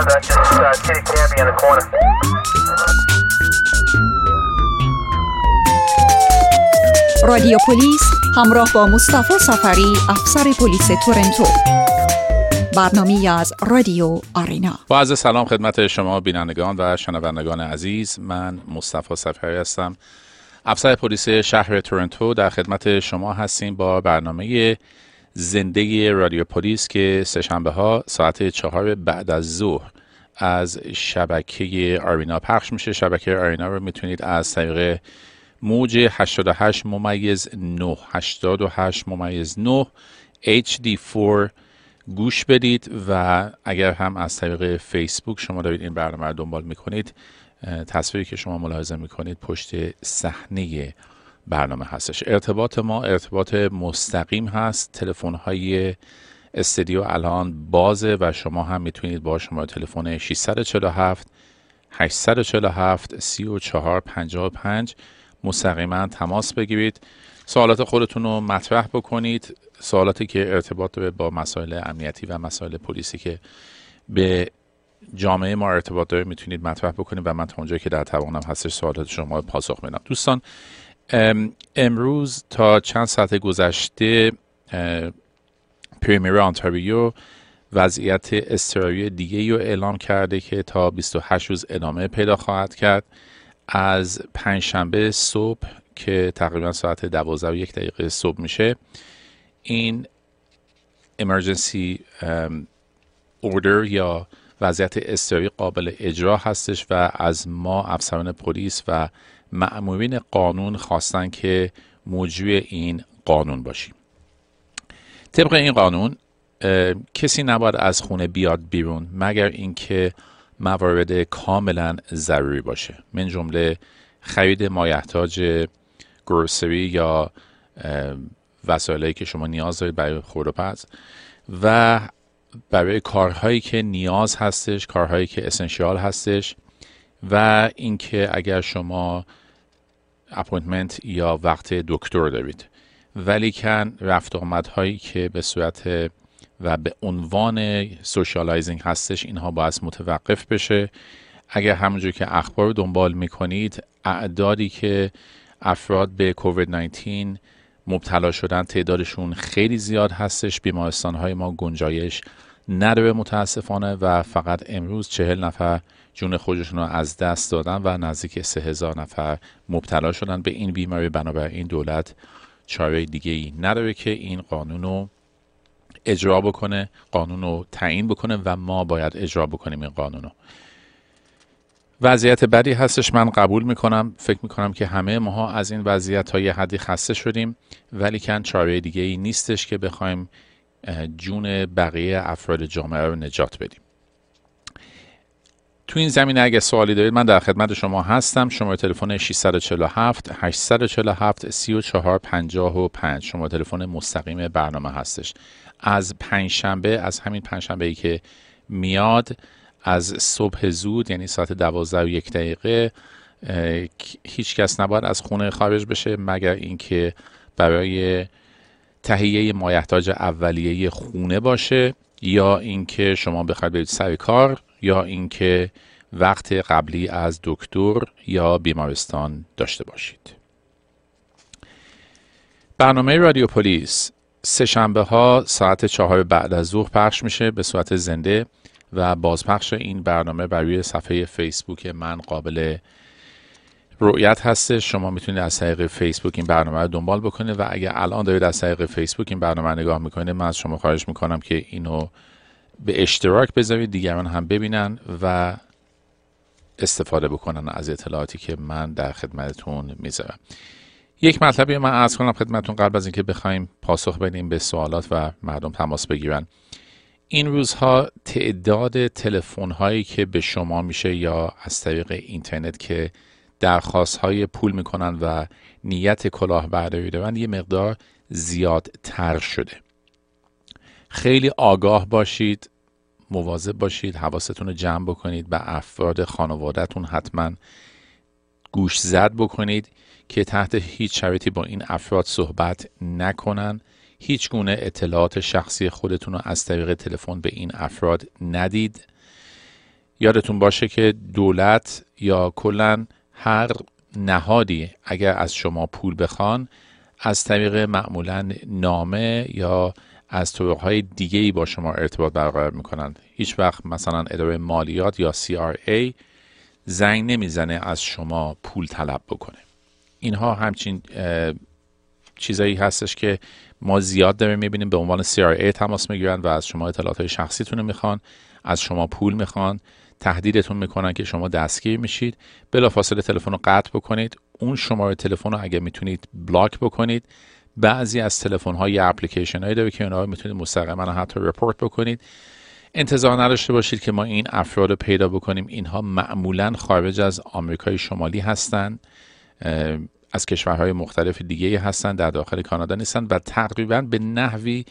further. Just uh, kitty camping in the corner. رادیو پلیس همراه با مصطفی سفری افسر پلیس تورنتو برنامه از رادیو آرینا با عرض سلام خدمت شما بینندگان و شنوندگان عزیز من مصطفی سفری هستم افسر پلیس شهر تورنتو در خدمت شما هستیم با برنامه زنده رادیو پلیس که سهشنبه ها ساعت چهار بعد از ظهر از شبکه آرینا پخش میشه. شبکه آرینا رو می‌تونید از طریق موج 88 ممیز 9 88 ممیز 9 HD4 گوش بدید و اگر هم از طریق فیسبوک شما دارید این برنامه رو دنبال می‌کنید تصویری که شما ملاحظه می‌کنید پشت صحنه برنامه هستش. ارتباط ما ارتباط مستقیم هست. تلفن های استدیو الان بازه و شما هم می‌تونید با شما تلفن 647 847 3455 مستقیما تماس بگیرید. سوالات خودتون رو مطرح بکنید. سوالاتی که ارتباط با مسائل امنیتی و مسائل پلیسی که به جامعه ما ارتباط داره می‌تونید مطرح بکنید و من تا اونجایی که در توانم هستش سوالات شما پاسخ بدم دوستان امروز تا چند ساعت گذشته پریمیر آنتاریو وضعیت استراری دیگه رو اعلام کرده که تا 28 روز ادامه پیدا خواهد کرد. از پنجشنبه صبح که تقریبا ساعت 12 و یک دقیقه صبح میشه این امرجنسی اوردر یا وضعیت استراری قابل اجرا هستش و از ما افسران پلیس و مأمورین قانون خواستن که موجوی این قانون باشیم. طبق این قانون کسی نباید از خونه بیاد بیرون مگر اینکه موارد کاملا ضروری باشه. من جمله خرید مایحتاج گروسری یا وسایلی که شما نیاز دارید برای خورد و پز و برای کارهایی که نیاز هستش کارهایی که اسنشیال هستش و اینکه اگر شما appointment یا وقت دکتر دارید. ولی کن رفت هایی که به صورت و به عنوان socializing هستش اینها باید متوقف بشه. اگر همونجور که اخبار رو دنبال می‌کنید اعدادی که افراد به کووید 19 مبتلا شدن تعدادشون خیلی زیاد هستش. بیمارستان های ما گنجایش نداره متاسفانه و فقط امروز چهل نفر جون خودشون رو از دست دادن و نزدیک سه هزار نفر مبتلا شدن به این بیماری. بنابراین دولت چاره دیگه ای نداره که این قانون رو اجرا بکنه قانون رو تعیین بکنه و ما باید اجرا بکنیم این قانون رو. وضعیت بدی هستش من قبول می‌کنم. فکر می‌کنم که همه ماها از این وضعیت های حدی خسته شدیم ولی کن چاره دیگه ای نیستش که بخوایم جون بقیه افراد جامعه رو نجات بدیم. تو این زمینه اگه سوالی دارید من در خدمت شما هستم. شما تلفن 647 847 3455 شما تلفن مستقیم برنامه هستش. از پنجشنبه از همین پنجشنبه ای که میاد از صبح زود یعنی ساعت دوازده و یک دقیقه هیچ کس نباید از خونه خارج بشه مگر اینکه برای تهیه مایحتاج اولیه خونه باشه یا اینکه شما بخواید برید سر کار یا اینکه وقت قبلی از دکتر یا بیمارستان داشته باشید. برنامه رادیو پلیس سه شنبه ها ساعت چهار بعد از ظهر پخش میشه به صورت زنده و بازپخش این برنامه بر روی صفحه فیسبوک من قابل رؤیت هستش. شما می‌تونید از طریق فیسبوک این برنامه رو دنبال بکنید و اگر الان دارید از طریق فیسبوک این برنامه نگاه می‌کنید من از شما خواهش می‌کنم که اینو به اشتراک بذارید دیگران هم ببینن و استفاده بکنن از اطلاعاتی که من در خدمتتون می‌ذارم. یک مطلبی من از کنم خدمتتون قبل از اینکه بخوایم پاسخ بدیم به سوالات و مردم تماس بگیرن. این روزها تعداد تلفن هایی که به شما میشه یا از طریق اینترنت که درخواست های پول می‌کنن و نیت کلاهبرداری دارن یه مقدار زیاد تر شده. خیلی آگاه باشید مواظب باشید حواستون رو جمع بکنید به افراد خانوادهتون حتما گوش زد بکنید که تحت هیچ شرایطی با این افراد صحبت نکنن. هیچ گونه اطلاعات شخصی خودتون رو از طریق تلفن به این افراد ندید. یادتون باشه که دولت یا کلا هر نهادی اگر از شما پول بخوان از طریق معمولا نامه یا از طرقهای دیگه ای با شما ارتباط برقرار می‌کنند. هیچ وقت مثلا اداره مالیات یا CRA زنگ نمی‌زنه از شما پول طلب بکنه. اینها همچین چیزایی هستش که ما زیاد داریم می‌بینیم. به عنوان CRA تماس می‌گیرن و از شما اطلاعات های شخصیتون رو می‌خوان از شما پول می‌خوان. تهدیدتون می‌کنن که شما دستگیر میشید. بلافاصله تلفن رو قطع بکنید. اون شماره تلفن رو اگه می‌تونید بلاک بکنید. بعضی از تلفن های اپلیکیشن هایی داره که اونها می‌تونید مستقیما حتی رپورت بکنید. انتظار نداشته باشید که ما این افراد رو پیدا بکنیم. اینها معمولا خارج از آمریکای شمالی هستند از کشورهای مختلف دیگه هستند در داخل کانادا نیستند و تقریبا به نحوی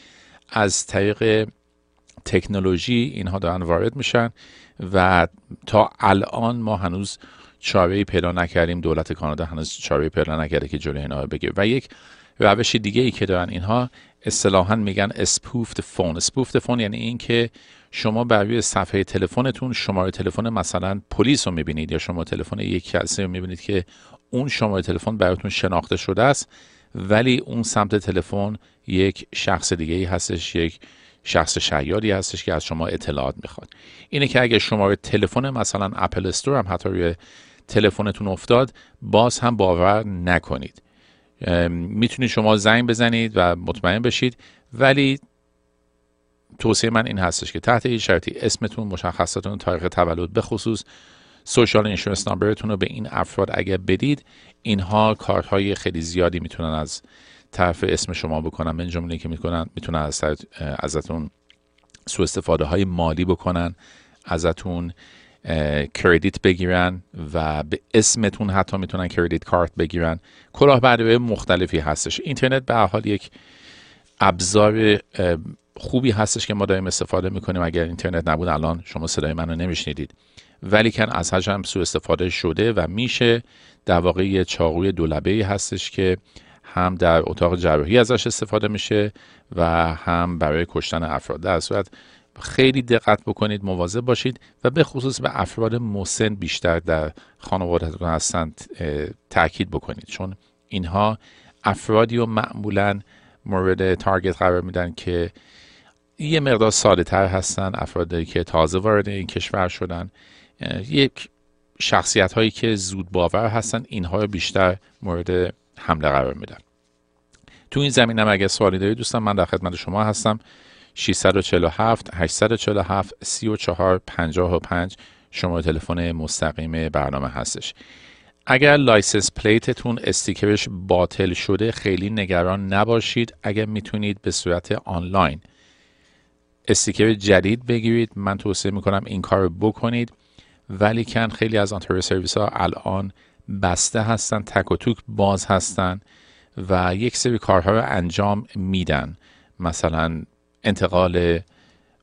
از طریق تکنولوژی اینها دارن وارد میشن. و تا الان ما هنوز چاره پیدا نکردیم. دولت کانادا هنوز چاره پیدا نکرده که جلوی اینا بگیره. و یک روش دیگه ای که دارن اینها اصطلاحا میگن اسپوفت فون. اسپوفت فون یعنی این که شما بر روی صفحه تلفنتون شماره تلفن مثلا پلیس رو می‌بینید یا شما تلفن یک کسی رو می‌بینید که اون شماره تلفن براتون شناخته شده است ولی اون سمت تلفن یک شخص دیگه ای هستش یک شخص شیادی هستش که از شما اطلاعات می‌خواد. اینه که اگه شماره تلفن مثلا اپل استور هم حتی روی تلفنتون افتاد باز هم باور نکنید. می‌تونید شما زنگ بزنید و مطمئن بشید ولی توصیه من این هستش که تحت این شرطی اسمتون مشخصاتون تاریخ تولد به خصوص سوشال اینشورنس نامبرتون رو به این افراد اگر بدید اینها کارهای خیلی زیادی می‌تونن از طرف اسم شما بکنن من جمله که می‌کنن می‌تونن از ازتون سو استفاده های مالی بکنن ازتون کردیت بگیرن و به اسمتون حتی می‌تونن کردیت کارت بگیرن. کلاهبرداری مختلفی هستش. اینترنت به حال یک ابزار خوبی هستش که ما داریم استفاده می‌کنیم. اگر اینترنت نبود الان شما صدای منو نمیشنیدید. ولی کن از حجم سو استفاده شده و میشه در واقع یه چاقوی دولبه هستش که هم در اتاق جراحی ازش استفاده میشه و هم برای کشتن افراد. در صورت خیلی دقت بکنید مواظب باشید و به خصوص به افراد مسن بیشتر در خانوادهتون هستند تاکید بکنید. چون اینها افرادی و معمولا مورد تارگت قرار میدن که یه مقدار ساده تر هستن افرادی که تازه وارد این کشور شدن. یک شخصیت هایی که زود باور هستن اینها رو بیشتر مورد حمله قرار میدن. تو این زمین هم اگه سوالی دارید دوستان من در خدمت شما هستم. 647 847 34 55 شماره تلفن مستقیم برنامه هستش. اگر license plate تون sticker ش باطل شده خیلی نگران نباشید. اگر می‌تونید به صورت آنلاین استیکر جدید بگیرید من توصیه می‌کنم این کار بکنید. ولی کن خیلی از آنتری سرویس ها الان بسته هستن تک و توک باز هستن و یک سری کارها رو انجام میدن. مثلا انتقال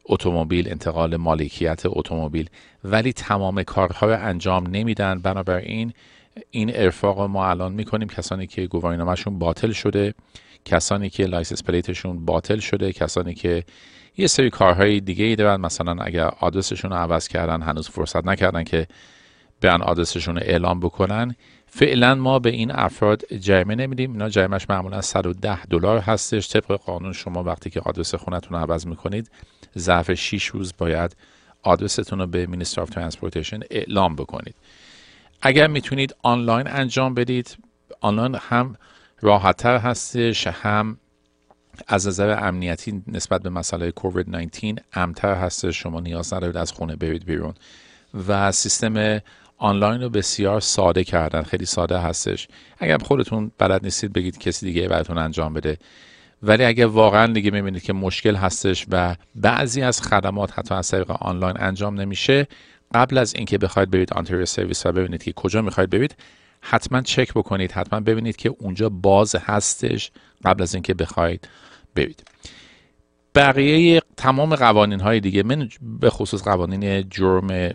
اتومبیل انتقال مالکیت اتومبیل. ولی تمام کارها رو انجام نمیدن. بنابراین این ارفاق ما الان می‌کنیم. کسانی که گواهینامهشون باطل شده کسانی که license plate شون باطل شده کسانی که یه سری کارهای دیگه ای دارن. مثلا اگر آدرسشون رو عوض کردن هنوز فرصت نکردن که بیان آدرسشون رو اعلام بکنن. فعلا ما به این افراد جریمه نمیدیم. اینا جریمش معمولا 110 دلار هستش. طبق قانون شما وقتی که آدرس خونتون رو عوض می‌کنید ظرف 6 روز باید آدرستون رو به Ministry of Transportation اعلام بکنید. اگر می‌تونید آنلاین انجام بدید آنلاین هم راحتتر هستش هم از نظر امنیتی نسبت به مسئله کووید 19 امتر هستش. شما نیاز ندارید از خونه برید بیرون. و سیستم آنلاین رو بسیار ساده کردن خیلی ساده هستش. اگر خودتون بلد نیستید بگید کسی دیگه براتون انجام بده. ولی اگر واقعا دیگه می‌بینید که مشکل هستش و بعضی از خدمات حتی از طریق آنلاین انجام نمیشه قبل از اینکه بخواید برید آنتریو سرویس و ببینید که کجا می‌خواید برید حتما چک بکنید حتما ببینید که اونجا باز هستش قبل از اینکه بخواید برید. بقیه تمام قوانین های دیگه من به خصوص قوانین جرم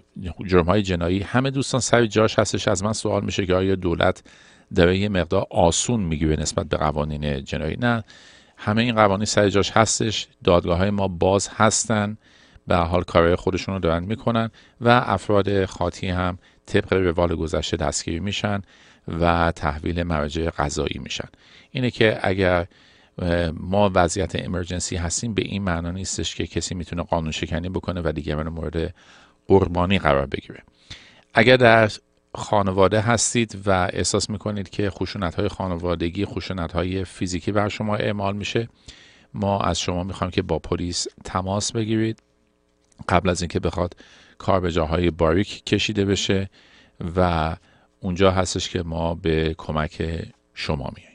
جرم های جنایی همه دوستان سر جاش هستش. از من سوال میشه که آیا دولت داره یه مقدار آسون می‌گیره نسبت به قوانین جنایی؟ نه همه این قوانین سر جاش هستش. دادگاه های ما باز هستن. به حال کارهای خودشون رو دارن می‌کنن و افراد خاطی هم طبق روال گذشته دستگیری میشن و تحویل مراجع قضایی میشن. اینه که اگر ما وضعیت امرجنسی هستیم به این معنا نیستش که کسی می‌تونه قانون شکنی بکنه و دیگران مورد قربانی قرار بگیره. اگر در خانواده هستید و احساس می‌کنید که خشونت های خانوادگی خشونت های فیزیکی بر شما اعمال میشه ما از شما می‌خوایم که با پلیس تماس بگیرید. قبل از اینکه بخواد کار به جاهای باریک کشیده بشه و اونجا هستش که ما به کمک شما میاییم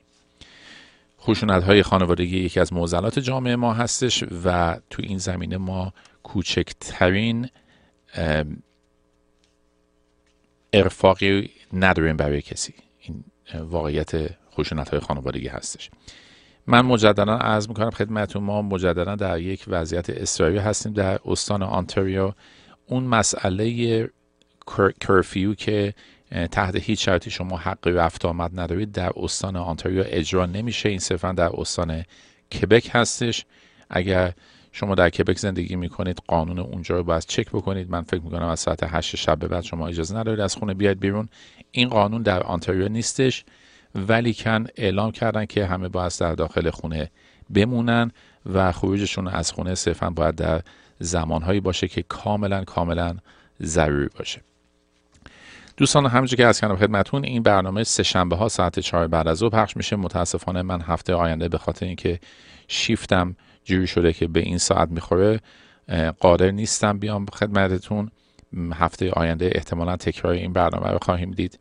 خشونت های خانوادگی یکی از معضلات جامعه ما هستش و تو این زمینه ما کوچکترین ارفاقی نداریم برای کسی. این واقعیت خشونت های خانوادگی هستش. من مجددا عرض می‌کنم خدمتتون ما مجددا در یک وضعیت اضطراری هستیم در استان آنتاریو اون مسئله کرفیو که تحت هیچ شرطی شما حق رفت آمد ندارید. در استان آنتاریو اجرا نمیشه. این صرفا در استان کبک هستش. اگر شما در کبک زندگی می‌کنید قانون اونجا رو باید چک بکنید. من فکر می‌کنم از ساعت 8 شب به بعد شما اجازه ندارید از خونه بیاید بیرون. این قانون در آنتاریو نیستش. ولی کن اعلام کردن که همه باید در داخل خونه بمونن و خروجشون از خونه صرفا باید در زمانهایی باشه که کاملا کاملا ضروری باشه. دوستان همونجور که از کردم خدمتون این برنامه سه شنبه ها ساعت چهار بعد از ظهر پخش میشه. متاسفانه من هفته آینده به خاطر اینکه شیفتم جوری شده که به این ساعت می‌خوره قادر نیستم بیام خدمتتون. هفته آینده احتمالا تکرار این برنامه رو خواهیم دید.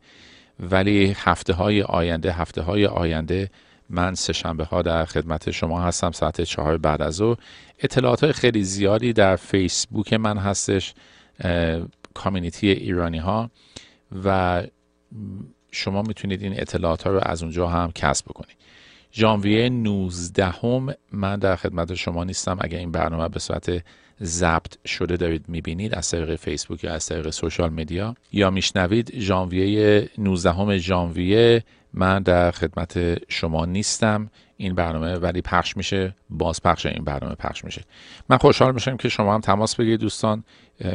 ولی هفته های آینده هفته های آینده من سه شنبه ها در خدمت شما هستم ساعت چهار بعد از ظهر. اطلاعات های خیلی زیادی در فیسبوک من هستش کامیونیتی ایرانی ها و شما می‌تونید این اطلاعات ها رو از اونجا هم کسب بکنید. ژانویه 19 هم من در خدمت شما نیستم. اگر این برنامه به صورت ضبط شده دارید می‌بینید از طریق فیسبوک یا از طریق سوشال مدیا یا میشنوید ژانویه 19 ژانویه من در خدمت شما نیستم. این برنامه ولی پخش میشه باز پخش این برنامه پخش میشه. من خوشحال میشم که شما هم تماس بگیرید دوستان.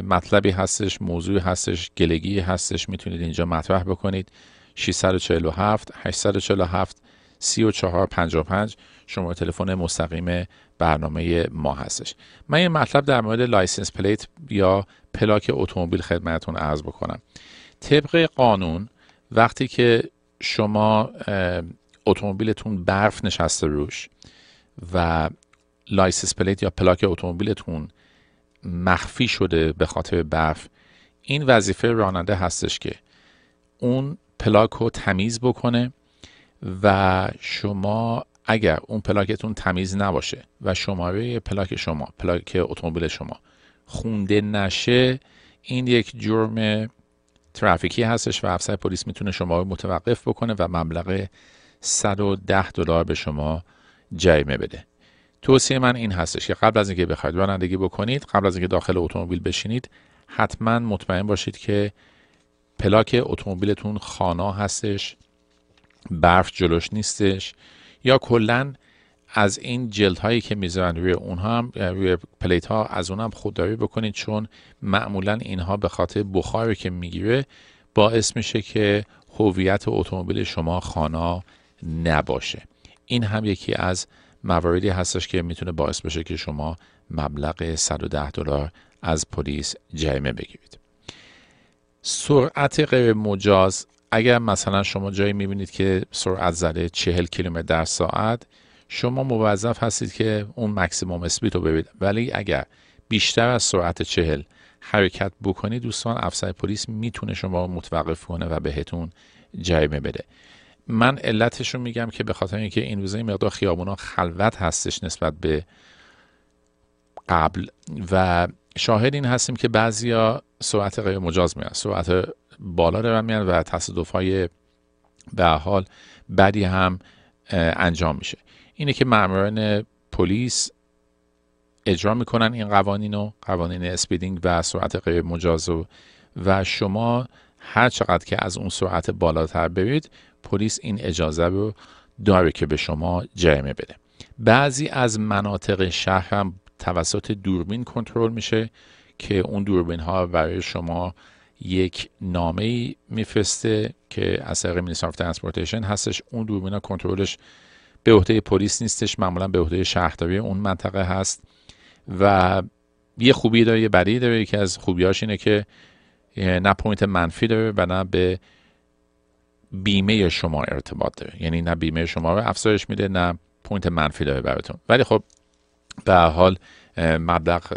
مطلبی هستش موضوعی هستش گلگی هستش می‌تونید اینجا مطرح بکنید. 647 847 3455 شما تلفن مستقیم برنامه ما هستش. من یه مطلب در مورد license plate یا پلاک اتومبیل خدمتتون عرض بکنم. طبق قانون وقتی که شما اتومبیلتون برف نشسته روش و license plate یا پلاک اتومبیلتون مخفی شده به خاطر برف این وظیفه راننده هستش که اون پلاک رو تمیز بکنه و شما اگر اون پلاکتون تمیز نباشه و شماره پلاک شما پلاک اتومبیل شما خونده نشه این یک جرم ترافیکی هستش و افسر پلیس می‌تونه شما رو متوقف بکنه و مبلغ 110 دلار به شما جریمه بده. توصیه من این هستش که قبل از اینکه بخواید رانندگی بکنید قبل از اینکه داخل اتومبیل بشینید حتما مطمئن باشید که پلاک اتومبیلتون خانا هستش برف جلوش نیستش یا کلا از این جلد هایی که می‌ذارن روی اونها هم روی پلیت ها از اون هم خودداری بکنید چون معمولا اینها به خاطر بخاری که می‌گیره باعث میشه که هویت اتومبیل شما خانا نباشه. این هم یکی از مواردی هستش که می‌تونه باعث بشه که شما مبلغ 110 دلار از پلیس جریمه بگیرید. سرعت غیر مجاز. اگر مثلا شما جایی می‌بینید که سرعت زده 40 کیلومتر در ساعت شما موظف هستید که اون مکسیموم اسپید رو ببینید. ولی اگر بیشتر از سرعت 40 حرکت بکنید دوستان افسر پلیس می‌تونه شما متوقف کنه و بهتون جریمه بده. من علتش رو میگم که به خاطر اینکه این روزه مقدار خیابونا خلوت هستش نسبت به قبل و شاهد این هستیم که بعضیا سرعت غیر مجاز میرن سرعت بالا دارن میان و تصادف های به حال بدی هم انجام میشه. اینه که ماموران پلیس اجرا می‌کنن این قوانین و قوانین اسپیدینگ و سرعت غیر مجاز و شما هر چقدر که از اون سرعت بالاتر برید پلیس این اجازه رو داره که به شما جریمه بده. بعضی از مناطق شهر هم توسط دوربین کنترل میشه که اون دوربین ها برای شما یک نامه میفرسته که از طریق Ministry of Transportation هستش. اون دوربین ها کنترلش به عهده پلیس نیستش معمولا به عهده شهرداری اون منطقه هست. و یه خوبی داره یه بدی داره. یکی از خوبیاش اینه که نه point منفی داره و نه به بیمه شما ارتباط داره. یعنی نه بیمه شما رو افزایش میده نه point منفی داره براتون. ولی خب به حال مبلغ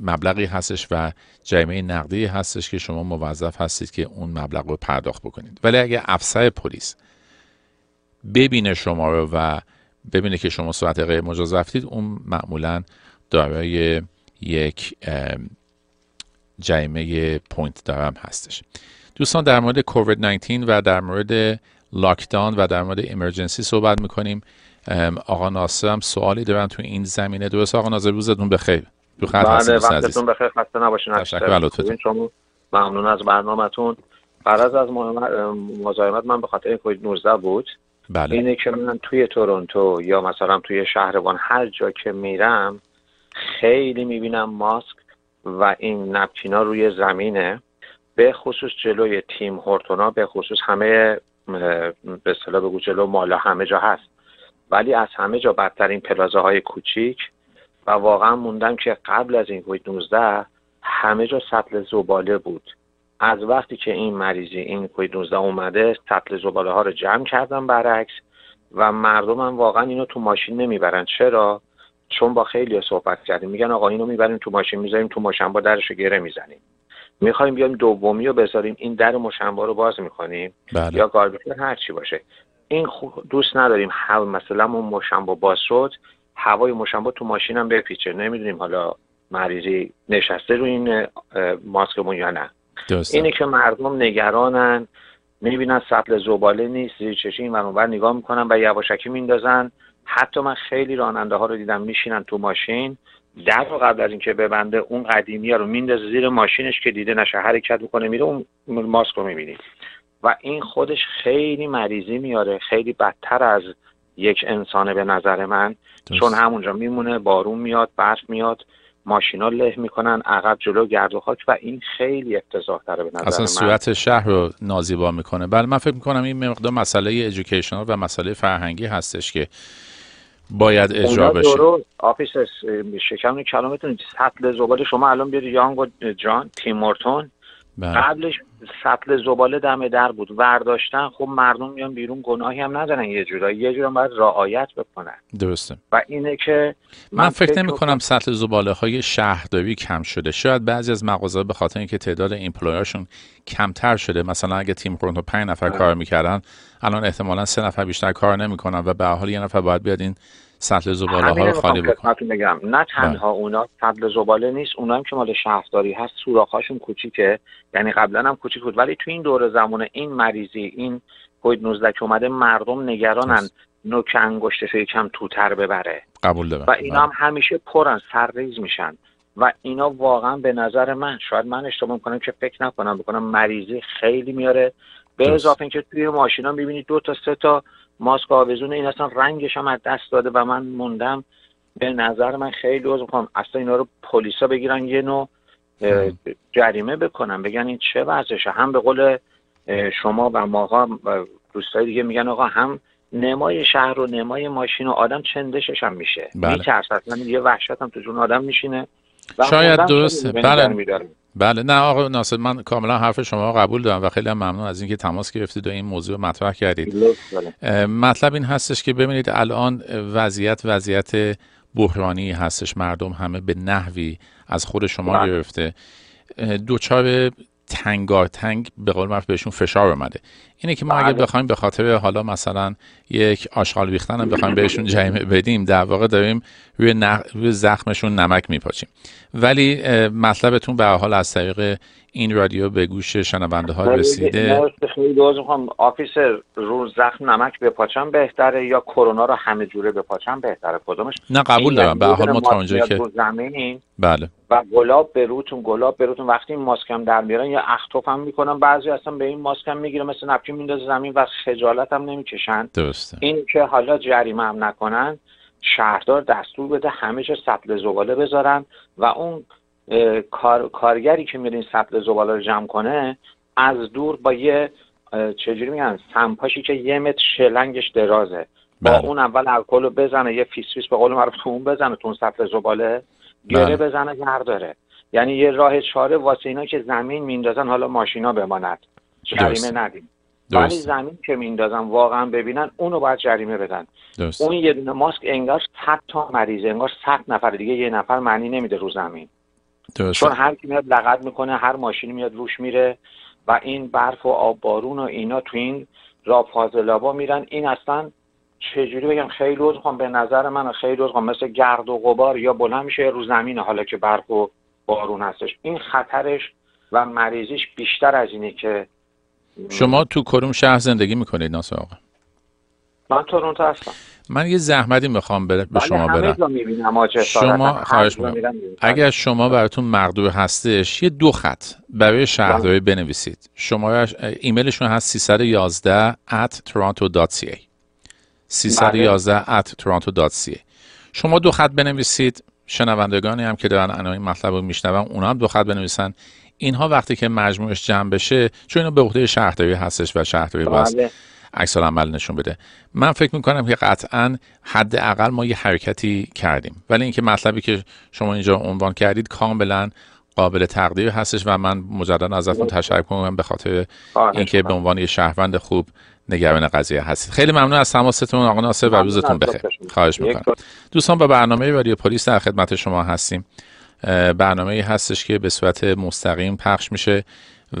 مبلغی هستش و جریمه نقدی هستش که شما موظف هستید که اون مبلغ رو پرداخت بکنید. ولی اگه افسر پلیس ببینه شما رو و ببینه که شما سرعت غیر مجاز رفتید اون معمولا دارای یک جریمه point دار هم هستش. دوستان در مورد کووید 19 و در مورد lockdown و در مورد emergency صحبت می‌کنیم. آقا ناصر هم سوالی دارن تو این زمینه درست آقا ناصر روزتون بخیر. تو خط بله وقتتون بخیر خسته نباشین تشکر شما ممنون از برنامهتون. قرض از مزاحمت من به خاطر کووید 19 بود. بله. اینه که من توی تورنتو یا مثلا توی شهربان هر جا که میرم خیلی می‌بینم ماسک و این نپکینا روی زمینه. به خصوص جلوی تیم هورتونا به خصوص همه به اصطلاح بگو جلو مالا همه جا هست. ولی از همه جا بدترین پلازه های کوچیک و واقعا موندم که قبل از این کووید 19 همه جا سطل زباله بود. از وقتی که این مریضی این کووید 19 اومده سطل زباله ها رو جمع کردم برعکس و مردم هم واقعا اینو تو ماشین نمی‌برن. چرا؟ چون با خیلی صحبت کردیم. میگن آقا اینو می‌بریم تو ماشین می‌ذاریم تو ماشین با درش گره می‌زنیم. می‌خوایم بیایم دومی رو بذاریم این در مشنبا رو باز می‌کنیم. بله. یا گاربیتر هر چی باشه. این دوست نداریم هوا مثلا اون مشنبا باز شد هوای مشنبا تو ماشینم بپیچه. نمی‌دونیم حالا مریضی نشسته رو این ماسکمون یا نه. درسته. اینه که مردم نگرانن می‌بینن سطل زباله نیست زیر چشی این ور نگاه می‌کنن و یواشکی میندازن. حتی من خیلی راننده ها رو دیدم میشینن تو ماشین. در رو قبل از اینکه ببنده اون قدیمی ها رو میندازه زیر ماشینش که دیده نشه حرکت می‌کنه میره اون ماسک رو می‌بینید و این خودش خیلی مریضی میاره خیلی بدتر از یک انسانه به نظر من چون همونجا میمونه بارون میاد برف میاد ماشینا له می‌کنن عقب جلو گرد و خاک و این خیلی افتضاح تره به نظر اصلا صورت شهر رو نازیبا می‌کنه. بله من فکر می‌کنم این مقدار مسئله ادویکیشنال و مسئله فرهنگی هستش که باید اجرا بشه. آفیس شکم کلامتون سطل زباله شما الان بیاری یانگ و جان تیم مورتون. بله. قبلش سطل زباله دم در بود. ورداشتن خب مردم میان بیرون گناهی هم ندارن یه جورایی یه جورا باید رعایت بکنن. درسته. و اینه که من, من فکر نمی کنم سطل زباله های شهرداری کم شده. شاید بعضی از مغازه به خاطر اینکه تعداد ایمپلویاشون کمتر شده. مثلا اگه تیم کرونتو 5 نفر کار می‌کردن الان احتمالا سه نفر بیشتر کار نمی‌کنن و به حال یه نفر باید بیاد این سطل زباله ها رو خالی بکنن بگم. نه تنها بله. اونا سطل زباله نیست اونا هم که مال شهرداری هست سوراخ‌هاشون کوچیکه. یعنی قبلا هم کوچیک بود. ولی تو این دور زمان این مریضی این کووید 19 که اومده مردم نگرانن نوک انگشتش یکم توتر ببره. قبول دارم. و اینا هم همیشه پرن سرریز میشن. و اینا واقعا به نظر من شاید من اشتباه کنم که فکر نکنم بکنم مریضی خیلی میاره. به اضافه اینکه توی ماشینا می‌بینید دو تا سه تا ماسک آویزون این اصلا رنگش هم از دست داده و من موندم. به نظر من خیلی عذر می‌خوام. اصلا اینا رو پلیسا بگیرن یه نوع جریمه بکنن. بگن این چه وضعشه هم به قول شما و ماها دوستای دیگه میگن آقا هم نمای شهر و نمای ماشین و آدم چندشش هم میشه. بله. میترس اصلا یه وحشت هم تو جون آدم میشینه. شاید درسته. بله. بله نه آقا ناصر من کاملا حرف شما قبول دارم و خیلی هم ممنون از اینکه تماس گرفتید و این موضوع مطرح کردید. مطلب این هستش که ببینید الان وضعیت وضعیت بحرانی هستش. مردم همه به نحوی از خود شما بله. گرفته. دوچار تنگار تنگ به قول معروف بهشون فشار اومده. اینه که ما اگه بله. بخوایم به خاطر حالا مثلا یک آشغال ریختن هم بخوایم بهشون جریمه بدیم در واقع داریم روی, روی زخمشون نمک میپاچیم ولی مطلبتون به حال از طریق این رادیو به گوش شنونده ها رسیده. خیلی می‌خوام آفیسر رو زخم نمک بپاچم بهتره یا کرونا رو همه جوره بپاچم بهتره؟ کدومش؟ نه قبول دارم. به حال ما تا اونجا که بله. و گلاب به روتون گلاب به روتون وقتی این ماسکم در میارن یا اختوف هم می‌کنن بعضی اصلا به این ماسکم می‌گیره مثل نپکین میندازه زمین و خجالت هم نمی‌کشن. درسته. این که حالا جریمه هم نکنن شهردار دستور بده همه جا سطل زباله بذارن و اون کار، کارگری که میره این سطل زباله رو جمع کنه از دور با یه چجوری میگن سمپاشی که یه متر شلنگش درازه با بله. اون اول الکل رو بزنه یه فیس فیس به قول معروف تو اون بزنه تو اون سطل زباله گره بله. بزنه داره یعنی یه راه چاره واسه اینا که زمین میندازن حالا ماشینا بماند جریمه. ندیم ولی زمین که میندازن واقعا ببینن اونو باید جریمه بدن. درست اون یه دونه ماسک انگار 100 تا مریض انگار 100 نفر دیگه یه نفر معنی نمیده رو زمین. درست چون هر کی میاد لغت می‌کنه هر ماشینی میاد روش میره و این برف و آب بارون و اینا تو این راه فاضلابا میرن. این اصلا چجوری بگم؟ خیلی روز به نظر من خیلی روز مثل گرد و غبار یا بلند میشه رو زمین حالا که برف و بارون هستش. این خطرش و مریضیش بیشتر از اینه که شما تو کدوم شهر زندگی می‌کنید ناصر آقا؟ من تورنتو هستم. من یه زحمتی می‌خوام به ولی شما جسارتا. شما خواهش می‌کنم. اگر شما براتون مقدور هستش یه دو خط برای شهرداری بنویسید. شما ایمیلشون هست 311 at toronto.ca 311 at toronto.ca شما دو خط بنویسید. شنوندگانی هم که دارن این مطلب رو میشنون اونا هم دو خط بنویسن. اینها وقتی که مجموعش جمع بشه چون اینا به عهده شهرداری هستش و شهرداری باز بله. عکس عمل نشون بده. من فکر می‌کنم که قطعا حداقل ما یه حرکتی کردیم. ولی اینکه مطلبی که شما اینجا عنوان کردید کاملا قابل تقدیر هستش و من مجددا ازتون تشکر کنم به خاطر خواهش اینکه به. عنوان یه شهروند خوب نگران قضیه هستید. خیلی ممنون از تماستون آقا ناصر و روزتون بخیر. خواهش یک می‌کنم. دوستان با برنامه رادیو پلیس در خدمت شما هستیم. برنامه هستش که به صورت مستقیم پخش میشه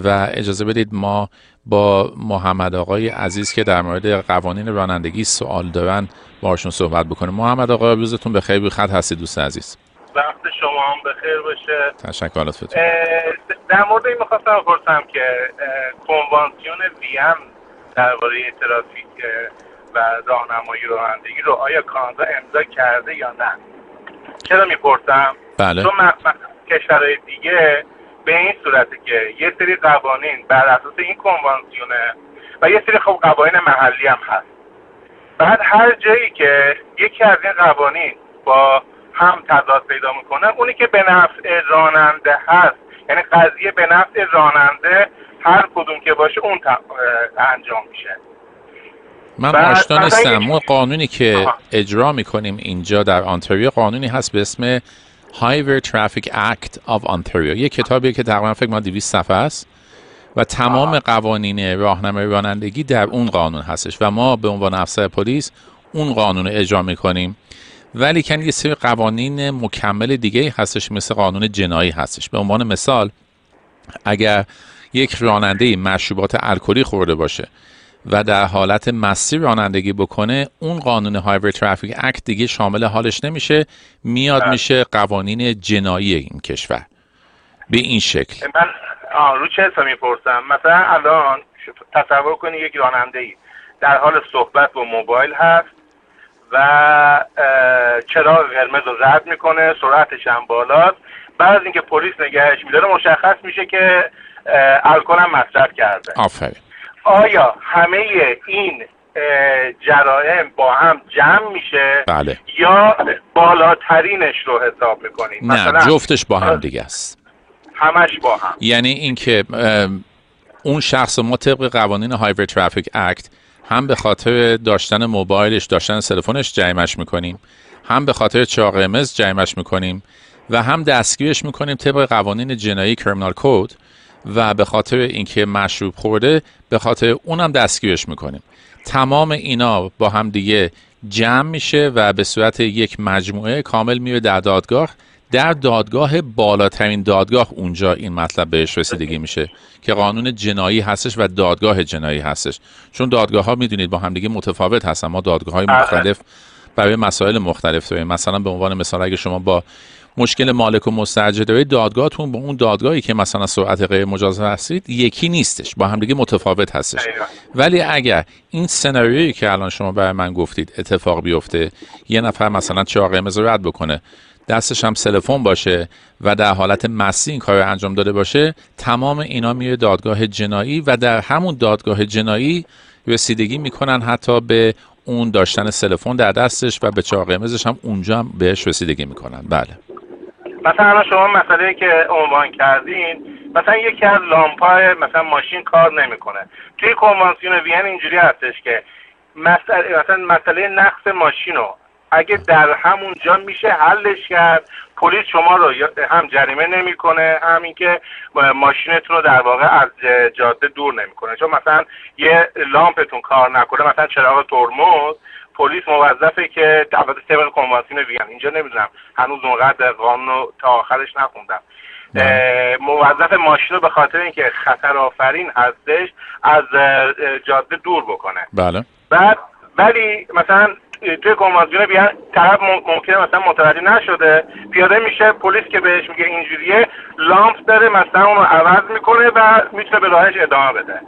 و اجازه بدید ما با محمد آقای عزیز که در مورد قوانین رانندگی سوال دارن باشون صحبت بکنیم. محمد آقا روزتون بخیر. روی خط هستید دوست عزیز. وقت شما هم بخیر باشه. تشکر لطفتون در مورد این می‌خواستم بپرسم که کنوانسیون ویم درباره ترافیک و راهنمایی رانندگی رو آیا کانادا امضا کرده یا نه؟ چرا می‌پرسم؟ بله. چون کشورهای دیگه به این صورته که یه سری قوانین بر اساس این کنوانسیونه و یه سری خب قوانین محلی هم هست. بعد هر جایی که یکی از این قوانین با هم تضاد پیدا می‌کنه اونی که به نفع راننده هست یعنی قضیه به نفع راننده هر کدوم که باشه اون انجام میشه. من آشنا نیستم. ما قانونی که آها. اجرا می‌کنیم اینجا در آنتاریو قانونی هست به اسم Highway Traffic Act of Ontario. یه کتابیه که تقریبا فکر کنم 200 صفحه است و تمام قوانین راهنمای رانندگی در اون قانون هستش و ما به عنوان افسر پلیس اون قانون رو اجرا می‌کنیم. ولی کن یه سری قوانین مکمل دیگه هستش مثل قانون جنایی هستش. به عنوان مثال اگر یک راننده مشروبات الکلی خورده باشه و در حالت مسیر رانندگی بکنه اون قانون هایوی ترافیک اکت دیگه شامل حالش نمیشه. میاد میشه قوانین جنایی این کشور. به این شکل. من رو چه حساب می‌پرسم؟ مثلا الان تصور کنی یک راننده ای در حال صحبت با موبایل هست و چراغ قرمز رو رد می‌کنه سرعتش هم بالاست. بعد از اینکه پلیس نگهش میداره مشخص میشه که الکل هم مصرف کرده. آفرین. آیا همه این جرائم با هم جمع میشه؟ بله. یا بالاترینش رو حساب می‌کنید؟ نه جفتش با هم دیگه است. همش با هم. یعنی اینکه اون شخص ما طبق قوانین هایوی ترافیک اکت هم به خاطر داشتن موبایلش داشتن تلفنش جریمش می‌کنیم. هم به خاطر چراغ قرمز جریمش می‌کنیم. و هم دستگیرش می‌کنیم طبق قوانین جنایی کرمینال کود و به خاطر اینکه مشروب خورده به خاطر اونم دستگیرش می‌کنیم. تمام اینا با هم دیگه جمع میشه و به صورت یک مجموعه کامل میره در دادگاه. در دادگاه بالاترین دادگاه اونجا این مطلب بهش رسیدگی میشه که قانون جنایی هستش و دادگاه جنایی هستش. چون دادگاه ها می‌دونید با همدیگه متفاوت هستن. ما دادگاه های مختلف برای مسائل مختلف داریم. مثلا به عنوان مثال اگه شما با مشکل مالک و دارید دادگاهتون با اون دادگاهی که مثلا سرعت غیر مجاز هستید یکی نیستش. با همدیگه متفاوت هستش. ولی اگر این سناریویی که الان شما برای من گفتید اتفاق بیفته یه نفر مثلا چراغ قرمز رو رد بکنه دستش هم تلفن باشه و در حالت مسی این کار رو انجام داده باشه تمام اینا میره دادگاه جنایی و در همون دادگاه جنایی رسیدگی می‌کنن حتی به اون داشتن سلفون در دستش و به چراغ قرمزش هم اونجا هم بهش رسیدگی می‌کنن. بله. مثلا شما مسئله که عنوان کردین مثلا یکی از لامپای مثلا ماشین کار نمی‌کنه. توی کنوانسیون وین اینجوری هستش که مسئله مثلا مسئله نقص ماشین رو اگه در همونجا میشه حلش کرد. پلیس شما رو هم جریمه نمی‌کنه هم اینکه ماشینتون رو در واقع از جاده دور نمی‌کنه. چون مثلا یه لامپتون کار نکنه مثلا چراغ ترمز پلیس موظفه که البته طبق کنوانسیون وین اینجا نمی‌دونم. هنوز اونقدر قانون رو تا آخرش نخوندم. موظف ماشین رو به خاطر اینکه خطر آفرین هستش از جاده دور بکنه. بله. بعد ولی مثلا توی کنوانسیون بیان طرف ممکنه مثلا متوجه نشده. پیاده میشه پلیس که بهش میگه اینجوریه لامپ داره مثلا اونو عوض می‌کنه و می‌تونه به راهش ادامه بده.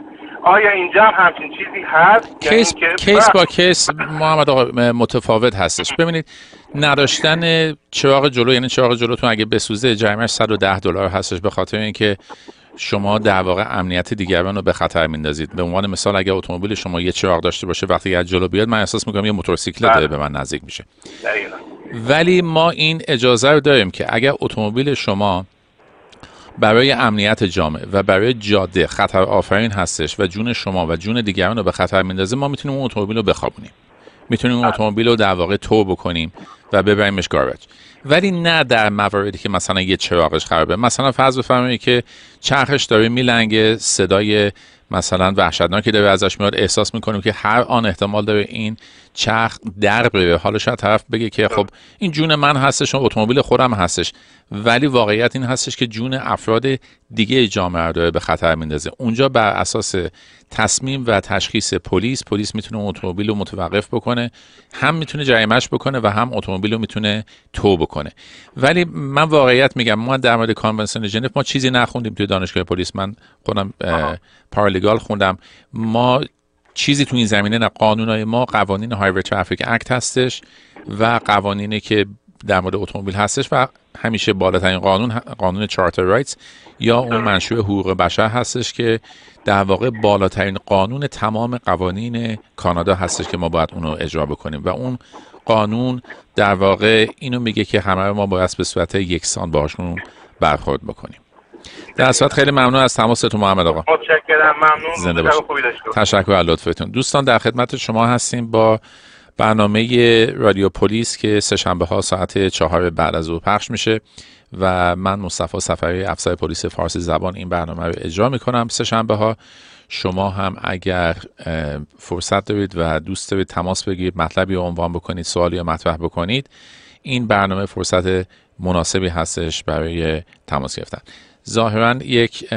آیا اینجا هم همچین چیزی هست؟ case, case با case محمد آقا متفاوت هستش. ببینید نداشتن چراغ جلو یعنی چراغ جلوتون اگه بسوزه جریمش 110 دلار هستش به خاطر اینکه شما در واقع امنیت دیگران رو به خطر میندازید. به عنوان مثال اگر اتومبیل شما یه چراغ داشته باشه وقتی از جلو بیاد من احساس می‌کنم یه موتورسیکلت داره به من نزدیک میشه. ولی ما این اجازه رو داریم که اگر اتومبیل شما برای امنیت جامعه و برای جاده خطر آفرین هستش و جون شما و جون دیگران رو به خطر میندازه ما می‌تونیم اون اتومبیل رو بخوابونیم. می‌تونیم اون اتومبیل رو در واقع تو بکنیم و ببریمش گاربج ولی نه در مواردی که مثلا یه چراغش خرابه. مثلا فرض بفرمایید که چرخش داره میلنگه صدای مثلا وحشتناکی داره ازش میاد احساس می‌کنیم که هر آن احتمال داره این چرخ در بره. حالا شاید طرف بگه که خب این جون من هستش و اتومبیل خودم هستش. ولی واقعیت این هستش که جون افراد دیگه جامعه رو داره به خطر میندازه. اونجا بر اساس تصمیم و تشخیص پلیس پلیس می‌تونه اتومبیل رو متوقف بکنه هم می‌تونه جریمش بکنه و هم اتومبیل رو می‌تونه تو بکنه. ولی من واقعیت میگم ما در مورد کانونسیون ژنو ما چیزی نخوندیم توی دانشگاه پلیس. من خودم پارلیگال خوندم. ما چیزی تو این زمینه نه قانونای ما قوانین هایوی ترافیک اکت هستش و قوانینی که در مورد اتومبیل هستش و همیشه بالاترین قانون قانون چارتر رایتس یا اون منشور حقوق بشر هستش که در واقع بالاترین قانون تمام قوانین کانادا هستش که ما باید اونو اجرا بکنیم. و اون قانون در واقع اینو میگه که همه ما باید به صورت یکسان باشون برخورد بکنیم. در صورت خیلی ممنون از تماستون محمد آقا. متشکرم ممنون. زنده باشید. تشکر از لطفتون. دوستان در خدمت شما هستیم با برنامه رادیو پلیس که سه شنبه ها ساعت چهار بعد از او پخش میشه و من مصطفی سفری افسر پلیس فارسی زبان این برنامه رو اجرا می‌کنم سه شنبه ها. شما هم اگر فرصت دارید و دوست دارید تماس بگیرید مطلبی رو عنوان بکنید سوالی رو مطرح بکنید این برنامه فرصت مناسبی هستش برای تماس گرفتن. ظاهرا یک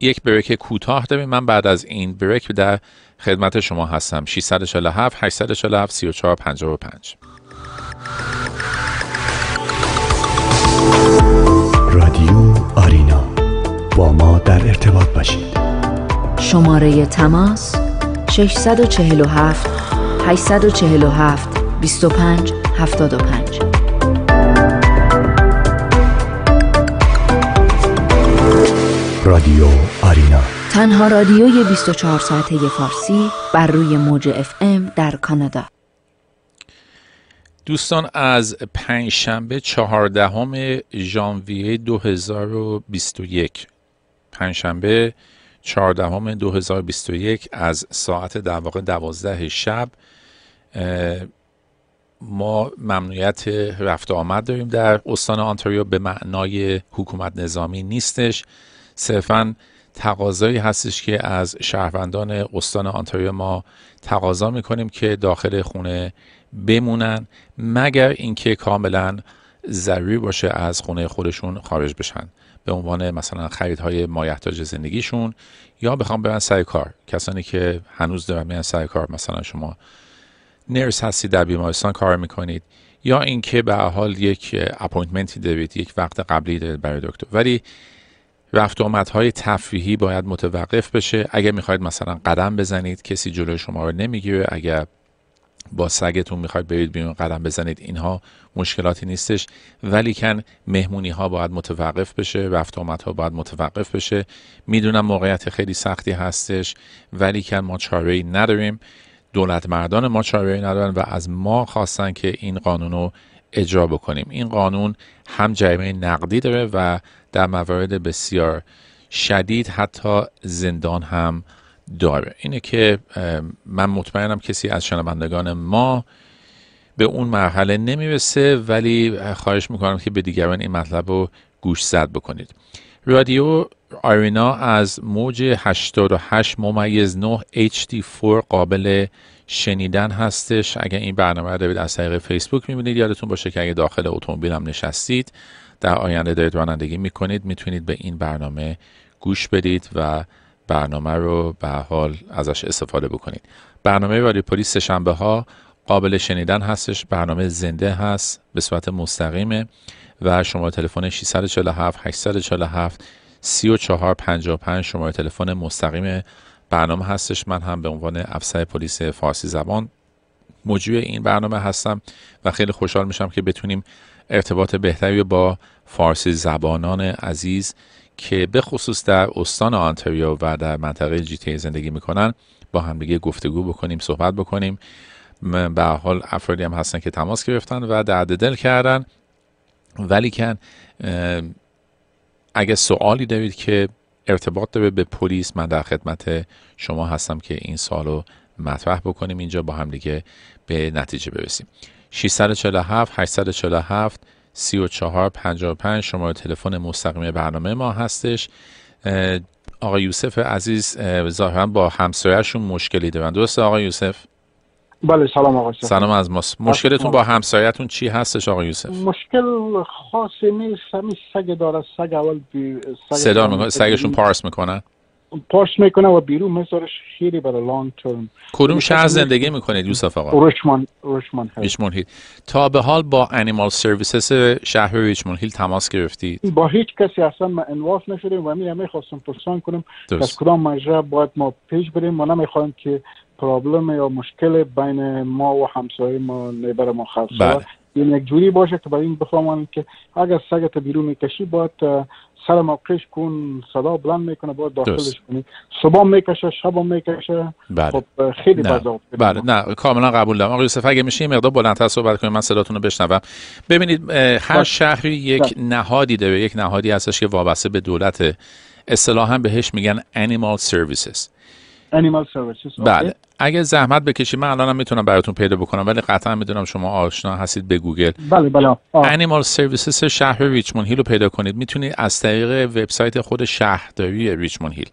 یک بریک کوتاه داریم. من بعد از این بریک در خدمت شما هستم. 647 847 3455 رادیو آرینا. با ما در ارتباط باشید. شماره تماس 647 847 25 75 رادیو آرینا. تنها رادیوی 24 ساعته فارسی بر روی موج اف ام در کانادا. دوستان از پنجشنبه چهاردهم ژانویه 2021 پنجشنبه چهاردهم 2021 از ساعت در واقع دوازده شب ما ممنوعیت رفت آمد داریم در استان آنتاریو. به معنای حکومت نظامی نیستش. صرفا تقاضایی هستش که از شهروندان استان آنتاریو ما تقاضا می‌کنیم که داخل خونه بمونن مگر اینکه کاملا ضروری باشه از خونه خودشون خارج بشن. به عنوان مثلا خریدهای مایحتاج زندگیشون یا بخوام برن سر کار. کسانی که هنوز دارن میرن سر کار مثلا شما نرس هستی در بیمارستان کار می‌کنید یا اینکه به حال یک اپوینتمنتی دارید یک وقت قبلی دارید برای دکتر. ولی رفت های تفریحی باید متوقف بشه. اگر می‌خواید مثلا قدم بزنید کسی جلوی شما رو نمی‌گیره. اگر با سگتون می‌خواید برید بیرون قدم بزنید اینها مشکلاتی نیستش. ولی کن مهمونی ها باید متوقف بشه رفت ها باید متوقف بشه. می‌دونم موقعیت خیلی سختی هستش ولی کن ما چاره ای نداریم. دولت مردان ما چاره ندارن و از ما خواستن که این قانون رو اجرا بکنیم. این قانون هم جریمه نقدی داره و در موارد بسیار شدید حتی زندان هم داره. اینه که من مطمئنم کسی از شنوندگان ما به اون مرحله نمی‌رسه ولی خواهش می‌کنم که به دیگران این مطلب رو گوش زد بکنید. رادیو آرینا از موج 88 ممیز 9 HD4 قابل شنیدن هستش. اگر این برنامه رو دارید از طریق فیسبوک می‌بینید یادتون باشه که اگر داخل اتومبیل هم نشستید در آینده دارید رانندگی می‌کنید می‌تونید به این برنامه گوش بدید و برنامه رو به حال ازش استفاده بکنید. برنامه رادیو پلیس شنبه ها قابل شنیدن هستش برنامه زنده هست به صورت مستقیمه. و شماره تلفن 647 847 3455 شماره تلفن مستقیم برنامه هستش. من هم به عنوان افسر پلیس فارسی زبان مجری این برنامه هستم و خیلی خوشحال میشم که بتونیم ارتباط بهتری با فارسی زبانان عزیز که به خصوص در استان آنتریو و در منطقه جی زندگی می‌کنن با همدیگه گفتگو بکنیم صحبت بکنیم. به حال افرادی هم هستن که تماس گرفتن و درد دل کردن. ولی کن اگه سوالی دارید که ارتباط داره به پلیس من در خدمت شما هستم که این سالو مطرح بکنیم اینجا با هم دیگه به نتیجه برسیم. 647 847 34 55 شماره تلفن مستقیم برنامه ما هستش. آقای یوسف عزیز ظاهرا با همسایه‌شون مشکلی دارن. درسته آقای یوسف؟ بله سلام آقای سلام از ماست. مشکلتون با همسایتون چی هستش آقای یوسف؟ مشکل خاصی نیست همین سگ داره. سگ اول بی... سگ صدا می‌کنه. سگشون پارس می‌کنن؟ پارس می‌کنه و بیرون میذارش خیلی برای لانگ ترم کدوم شهر زندگی می‌کنید یوسف آقا؟ ریچموند ریچموند هیل تا به حال با انیمال سرویسز شهر ریچموند هیل تماس گرفتید؟ با هیچ کسی اصلا ما انواف نشدیم و همه خواستم پرسان کنم. از کدام مجرا باید ما پیش بریم؟ ما نمی‌خوایم که پرابلم یا مشکل بین ما و همسایه ما نیبر ما خلق بله. این یک جوری باشه که برای این بفهمن که اگر سگت بیرون می‌کشی باید سر موقعش کن صدا بلند می‌کنه باید داخلش کنی. صبح می‌کشه شب می‌کشه. بله. خب خیلی بزا بله. نه کاملا قبول دارم. آقای یوسف اگه میشه یه مقدار بلندتر صحبت کنیم من صداتون رو بشنوم. ببینید هر بله. شهری یک. نهادی داره یک نهادی هستش که وابسته به دولت. اصطلاحا بهش میگن animal services. Animal Services بله. اگه زحمت بکشید من الانم می‌تونم براتون پیدا بکنم ولی قطعا می‌دونم شما آشنا هستید به گوگل. بله بله. انیمال سرویسز شهر ریچموند هیل رو پیدا کنید. می‌تونید از طریق وبسایت خود شهرداری ریچموند هیل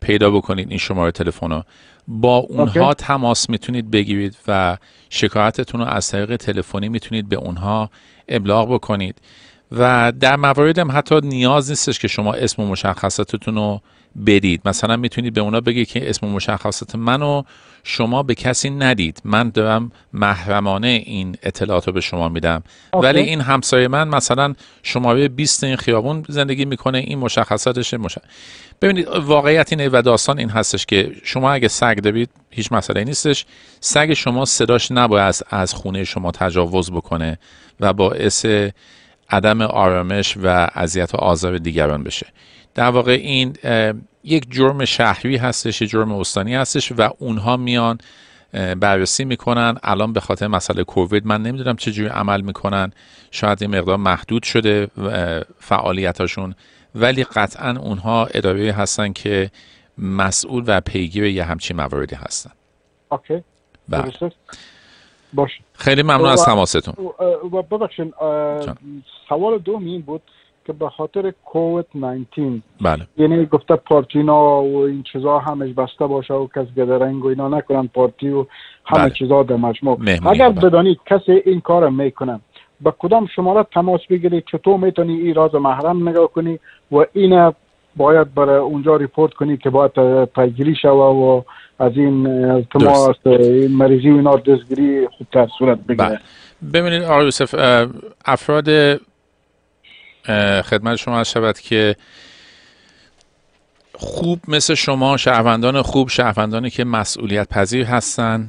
پیدا بکنید این شماره تلفن رو. با اونها تماس می‌تونید بگیرید و شکایتتون رو از طریق تلفنی می‌تونید به اونها ابلاغ بکنید. و در موارد هم حتی نیاز نیستش که شما اسم و مشخصاتتون رو بدید. مثلا می‌تونید به اونا بگید که اسم مشخصات منو شما به کسی ندید. من دارم محرمانه این اطلاعات رو به شما میدم. ولی این همسایه من مثلا شماره 20 این خیابون زندگی می‌کنه. این مشخصاتش مش... ببینید واقعیت اینه و داستان این هستش که شما اگه سگ دارید هیچ مسئله نیستش. سگ شما صداش نباید از خونه شما تجاوز بکنه و باعث عدم آرامش و اذیت و آزار دیگران بشه. در واقع این یک جرم شهری هستش یک جرم استانی هستش و اونها میان بررسی می‌کنن. الان به خاطر مسئله کووید من نمی‌دونم چجوری عمل می‌کنن. شاید این مقدار محدود شده فعالیتاشون. ولی قطعا اونها اداره هستن که مسئول و پیگیر یه همچین مواردی هستن. اوکی. بله. باش خیلی ممنون از تماستون. ببخشید سوال دوم این بود. که به خاطر کووید 19 بله یعنی گفته پارتینا و این چیزا همش بسته باشه و کس گدرنگ و اینا نکنن پارتی و همه بله. چیزا در مجموع اگر بله. بدانید کسی این کار می‌کنه با کدام شماره تماس بگیرید چطور می‌تونی این راز محرم نگاه کنی و این باید برای اونجا ریپورت کنی که باید پیگیری شوه و از این التماس این مریضی و اینا دستگیری خوبتر صورت بگیره بله. ببینید آقای یوسف افراد خدمت شما شود که خوب مثل شما شهروندان خوب شهروندانی که مسئولیت پذیر هستن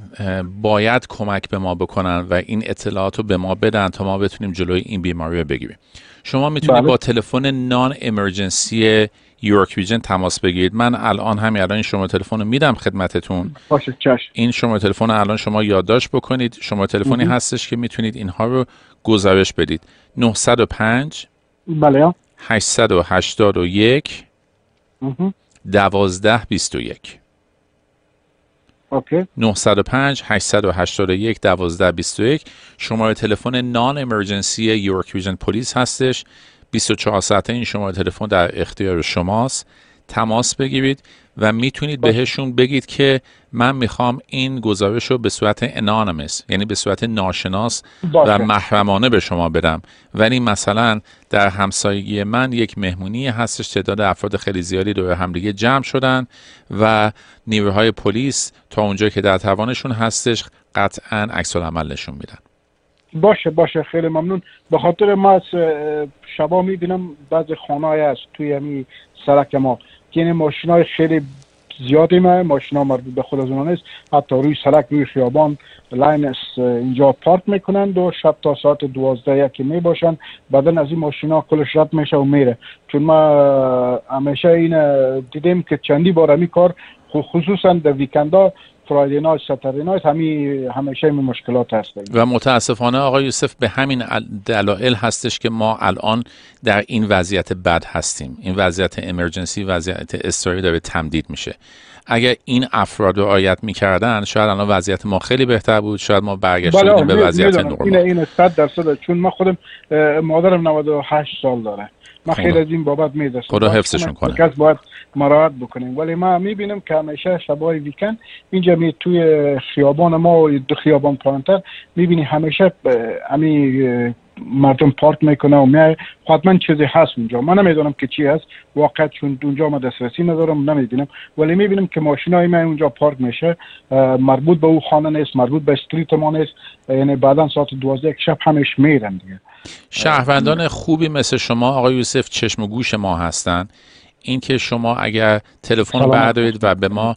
باید کمک به ما بکنن و این اطلاعات رو به ما بدن تا ما بتونیم جلوی این بیماری رو بگیریم. شما می‌تونید بله. با تلفن نان امرجنسی یورک ویژن تماس بگیرید. من الان همین الان این شما تلفن رو میدم خدمتتون. باشه چشم. این شما تلفن الان شما یادداشت بکنید. شما تلفنی هستش که می‌تونید اینها رو گزارش بدید. 905 بله. 881 12 21 اوکی. 905 881 12 21 شماره تلفن نان امرجنسی یورک ویژن پلیس هستش 24 ساعته این شماره تلفن در اختیار شماست. تماس بگیرید و می‌تونید بهشون بگید که من می‌خوام این گزارش رو به صورت انانمس یعنی به صورت ناشناس و محرمانه به شما بدم. ولی مثلا در همسایگی من یک مهمونی هستش تعداد افراد خیلی زیادی دور همدیگه جمع شدن و نیروهای پلیس تا اونجا که در توانشون هستش قطعا عکس عمل نشون میدن. باشه باشه. خیلی ممنون. به خاطر ما شبا می‌بینم بعض خانه هست توی همین سرک ما. این ماشین های خیلی زیادی ما ماشین ها مربوط به خود از اونا نیست. حتی روی سرک روی خیابان لاین اینجا پارک می‌کنند و شب تا ساعت دوازده یکی می باشن بعدا از این ماشین ها کلش رد میشه و میره. چون ما همیشه این دیدیم که چندی بار همی کار خصوصا در ویکندا فرایدی نایت ستردی نایت همی همیشه این مشکلات هست. و متاسفانه آقای یوسف به همین دلایل هستش که ما الان در این وضعیت بد هستیم. این وضعیت امرجنسی وضعیت استوری داره تمدید میشه. اگر این افراد رو آیت می‌کردن شاید الان وضعیت ما خیلی بهتر بود شاید ما برگشته بله بودیم به وضعیت نرمال این این 100 درصد چون ما خودم مادرم 98 سال داره. ما خیلی. از این بابت میدرسم خدا حفظشون کنه. کس باید مراحت بکنیم. ولی ما می‌بینیم که همیشه شبای ویکند اینجا می توی خیابان ما و دو خیابان پایینتر می‌بینی همیشه همی مردم پارک می‌کنه و میای حتما چیزی هست اونجا. من نمی‌دونم که چی هست. واقعا چون اونجا ما دسترسی ندارم نمی‌بینم. ولی می‌بینم که ماشین های من اونجا پارک میشه. مربوط به او خانه نیست مربوط به استریت ما نیست. یعنی بعدا ساعت دوازده یک شب همش میرن دیگه. شهروندان خوبی مثل شما آقای یوسف چشم و گوش ما هستند اینکه شما اگر تلفن بردارید و به ما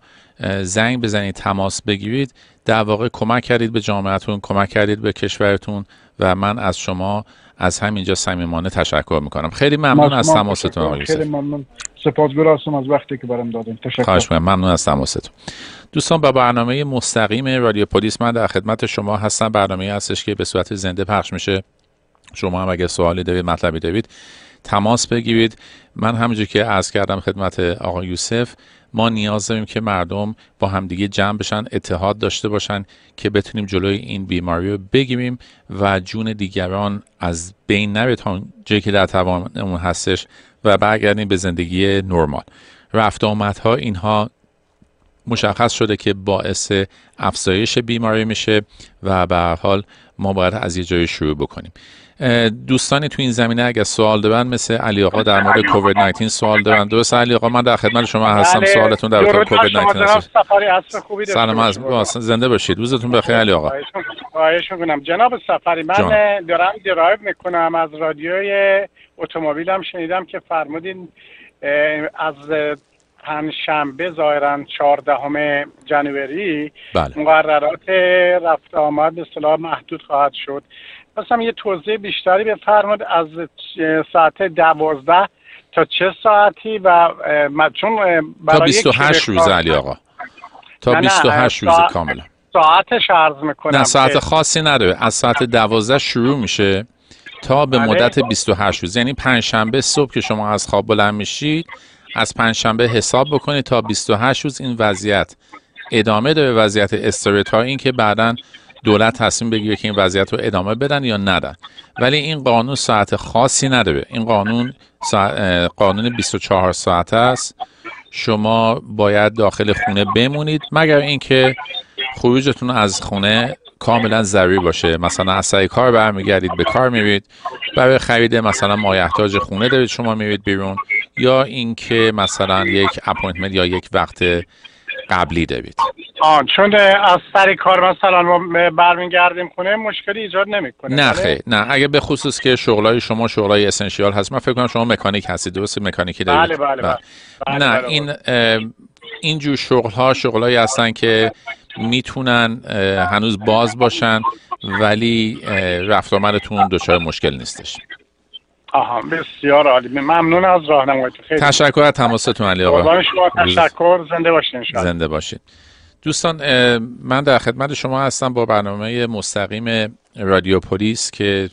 زنگ بزنید تماس بگیرید در واقع کمک کردید به جامعتون کمک کردید به کشورتون. و من از شما از همینجا صمیمانه تشکر می‌کنم. خیلی ممنون از تماستون آقای خیلی ممنون. سپاسگزارم از وقتی که برام دادین. تشکر. خواهش ممنون از تماستون. دوستان با برنامه مستقیم رادیو پلیس من در خدمت شما هستم. برنامه هستش که به صورت زنده پخش میشه. شما هم اگه سوالی دارید مطلبی دارید تماس بگیرید. من همونجور که عرض کردم خدمت آقای یوسف ما نیاز داریم که مردم با همدیگه جمع بشن اتحاد داشته باشن که بتونیم جلوی این بیماری رو بگیریم و جون دیگران از بین نره تا جایی که در توانمون هستش و برگردیم به زندگی نرمال. رفت آمدها اینها مشخص شده که باعث افزایش بیماری میشه و به حال ما باید از یه جای شروع بکنیم. دوستانی تو این زمینه اگر سوال دارن مثل علی آقا در مورد کووید 19 سوال دارن. درست علی آقا؟ من در خدمت شما هستم. بله. سوالتون در مورد کووید 19 هست. سلام از زنده باشید. روزتون بخیر علی آقا. خواهش می‌کنم. جناب سفری من جان. دارم درایو می‌کنم. از رادیوی اتومبیلم شنیدم که فرمودین از شنبه ظاهرا 14 جنوری بله. مقررات رفت آمد به اصطلاح محدود خواهد شد. خواستم یه توضیح بیشتری بفرماد از ساعت دوازده تا چه ساعتی و چون برای تا 28 روز علی آقا. تا 28 روز کاملا. ساعتش عرض می‌کنم نه ساعت خاصی نداره. از ساعت دوازده شروع میشه تا به بله. مدت 28 روز. یعنی پنجشنبه صبح که شما از خواب بلند میشید از پنجشنبه حساب بکنید تا 28 روز این وضعیت ادامه داره. وضعیت استوری تا اینکه بعدا دولت تصمیم بگیره که این وضعیت رو ادامه بدن یا ندن. ولی این قانون ساعت خاصی نداره. این قانون قانون 24 ساعت است. شما باید داخل خونه بمونید مگر اینکه خروجتون از خونه کاملا ضروری باشه. مثلا از سر کار برمیگردید به کار میرید. برای خرید مثلا مایحتاج خونه دارید شما میرید بیرون. یا اینکه مثلا یک appointment یا یک وقت قبلی دارید آن چون از سر کار مثلا ما برمیگردیم خونه مشکلی ایجاد نمی‌کنه. نه خیلی نه اگه به خصوص که شغلای شما شغلای essential هست من فکر کنم شما مکانیک هستید. درست مکانیکی دارید بله بله, بله. بله. نه بله این این جور شغل ها شغلایی هستن که می‌تونن هنوز باز باشن ولی رفت آمدتون دچار مشکل نیستش. آها بسیار عالی. ممنون از راهنماییتون خیلی تشکر از تماستون علی آقا. شما تشکر زنده باشین زنده باشید دوستان من در خدمت شما هستم با برنامه مستقیم رادیو پلیس که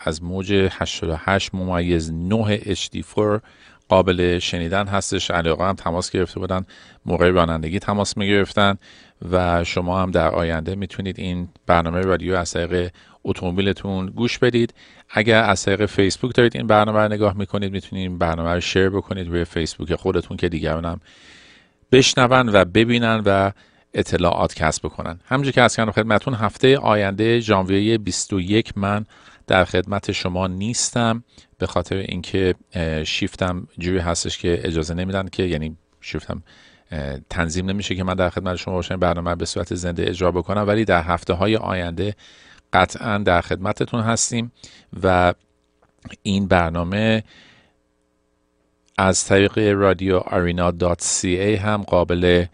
از موج 88 ممیز 9 HD4 قابل شنیدن هستش. علی آقا هم تماس گرفته بودن موقع رانندگی تماس می گرفتن و شما هم در آینده می‌تونید این برنامه رادیو از طریق اتومبیلتون گوش بدید. اگر از طریق فیسبوک دارید این برنامه رو نگاه می‌کنید می‌تونید این برنامه رو شیر بکنید روی فیسبوک خودتون که دیگران هم بشنون و ببینن و اطلاعات کسب بکنن. همونجور که از کردم خدمتون هفته آینده ژانویه 21 من در خدمت شما نیستم به خاطر اینکه شیفتم جوری هستش که اجازه نمیدن که یعنی شیفتم تنظیم نمیشه که من در خدمت شما باشم برنامه به صورت زنده اجرا بکنم. ولی در هفته های آینده قطعا در خدمتتون هستیم و این برنامه از طریق رادیو آرینا دات هم قابل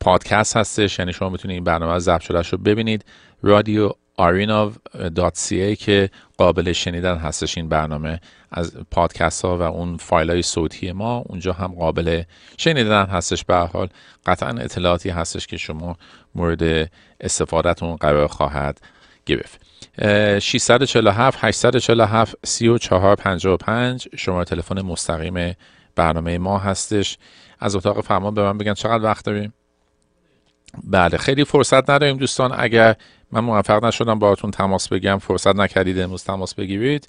پادکست هستش. یعنی شما می‌تونید این برنامه ضبط شده رو ببینید. رادیو arinav.ca که قابل شنیدن هستش این برنامه از پادکست ها و اون فایل های صوتی ما اونجا هم قابل شنیدن هستش. به حال قطعا اطلاعاتی هستش که شما مورد استفادهتون قرار خواهد گرفت. 647 847 3455 شما تلفن مستقیم برنامه ما هستش. از اتاق فرمان به من بگن چقدر وقت داریم. بله خیلی فرصت نداریم دوستان. اگر من موفق نشدم باهاتون تماس بگم فرصت نکردید امروز تماس بگیرید.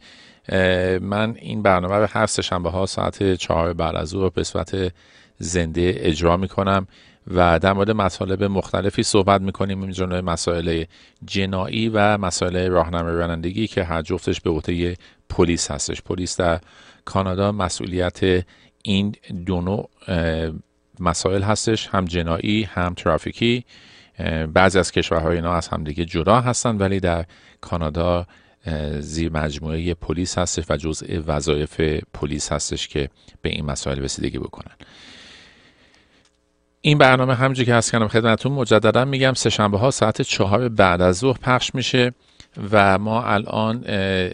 من این برنامه رو هر سهشنبه ها ساعت چهار بعد از ظهر به صورت زنده اجرا می‌کنم و در مورد مطالب مختلفی صحبت می‌کنیم اینجا مسائل جنایی و مسائل راهنمای رانندگی که هر جفتش به عهده پلیس هستش. پلیس در کانادا مسئولیت این دو نوع مسائل هستش هم جنایی هم ترافیکی. بعضی از کشورهای اینا از همدیگه جدا هستن ولی در کانادا زیر مجموعه پلیس هستش و جزء وظایف پلیس هستش که به این مسائل رسیدگی بکنن. این برنامه همونجور که هست کنم خدمتتون مجددا میگم سه شنبه ها ساعت چهار بعد از ظهر پخش میشه و ما الان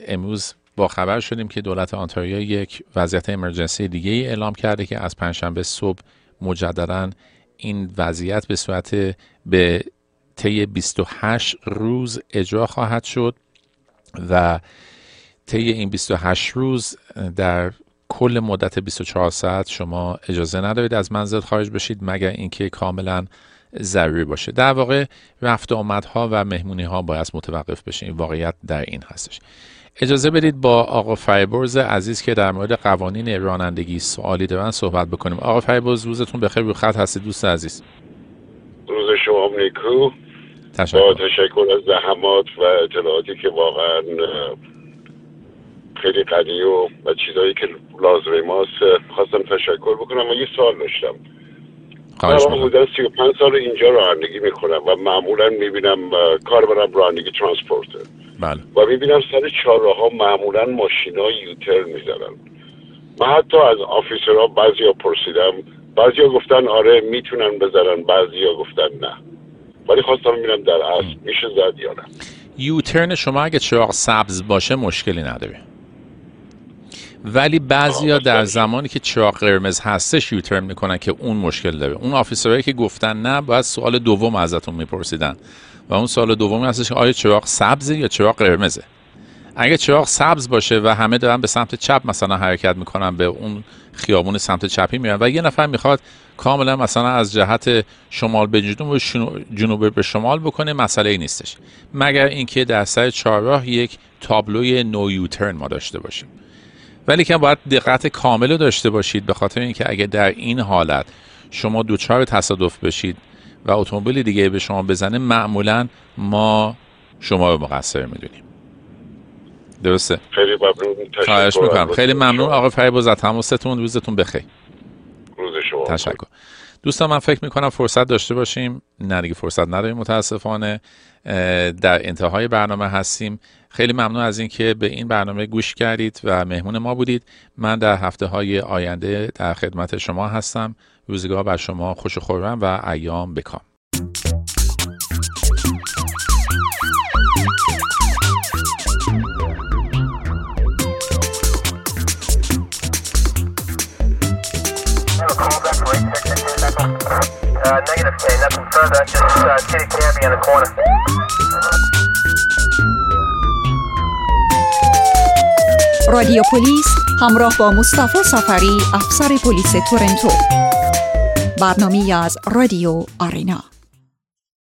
امروز با خبر شدیم که دولت آنتاریو یک وضعیت امرجنسی دیگه ای اعلام کرده که از پنجشنبه صبح مجددا این وضعیت به صورت به طی 28 روز اجرا خواهد شد و طی این 28 روز در کل مدت 24 ساعت شما اجازه ندارید از منزل خارج بشید مگر اینکه کاملا ضروری باشه. در واقع رفت آمدها و مهمونی ها باید متوقف بشه این واقعیت در این هستش. اجازه بدید با آقا فریبرز عزیز که در مورد قوانین رانندگی سوالی دارن صحبت بکنیم. آقا فریبرز روزتون بخیر رو خط هستید دوست عزیز. روز شما نیکو. تشکر. با تشکر از زحمات و اطلاعاتی که واقعا خیلی قدی و, و چیزهایی که لازمه ماست. خواستم تشکر بکنم و یه سوال داشتم. من حدود 35 سال اینجا رانندگی می‌کنم و معمولا می‌بینم کار برم رانندگی ترانسپورته. بله. و می‌بینم سر چهارراه ها معمولا ماشینا یوتر می‌زنن من حتی از آفیسرها بعضی ها پرسیدم بعضی ها گفتن آره می‌تونن بزنن بعضی ها گفتن نه. ولی خواستم ببینم در اصل میشه زد یا نه. یوترن شما اگه چراغ سبز باشه مشکلی نداره. ولی بعضیا در زمانی که چراغ قرمز هستش یوترن می‌کنن که اون مشکل داره. اون آفیسرهایی که گفتن نه باید سوال دوم ازتون میپرسیدن. و اون سوال دومی هستش که آیا چراغ سبزه یا چراغ قرمزه؟ اگه چراغ سبز باشه و همه دارن به سمت چپ مثلا حرکت می‌کنن به اون خیابون سمت چپی میرن و یه نفر می‌خواد کاملا مثلا از جهت شمال به جنوب جنوب به شمال بکنه مسئله ای نیستش. مگر اینکه در سر چهارراه یک تابلوی نو یوترن ما داشته باشیم. ولی که باید دقت کامل رو داشته باشید به خاطر اینکه اگه در این حالت شما دوچار تصادف بشید و اتومبیل دیگه به شما بزنه معمولا ما شما رو مقصر می‌دونیم. درسته؟ خیلی ممنون. خواهش می‌کنم. خیلی ممنون. آقای فریباز از تماستون روزتون بخیر. روز شما تشکر. دوستان من فکر می‌کنم فرصت داشته باشیم. نه دیگه فرصت نداریم. متاسفانه در انتهای برنامه هستیم. خیلی ممنون از اینکه به این برنامه گوش کردید و مهمون ما بودید. من در هفته های آینده در خدمت شما هستم. روزگار بر شما خوش خورم و ایام بکام. رادیو پلیس همراه با مصطفی سفری افسر پلیس تورنتو. برنامه از رادیو آرینا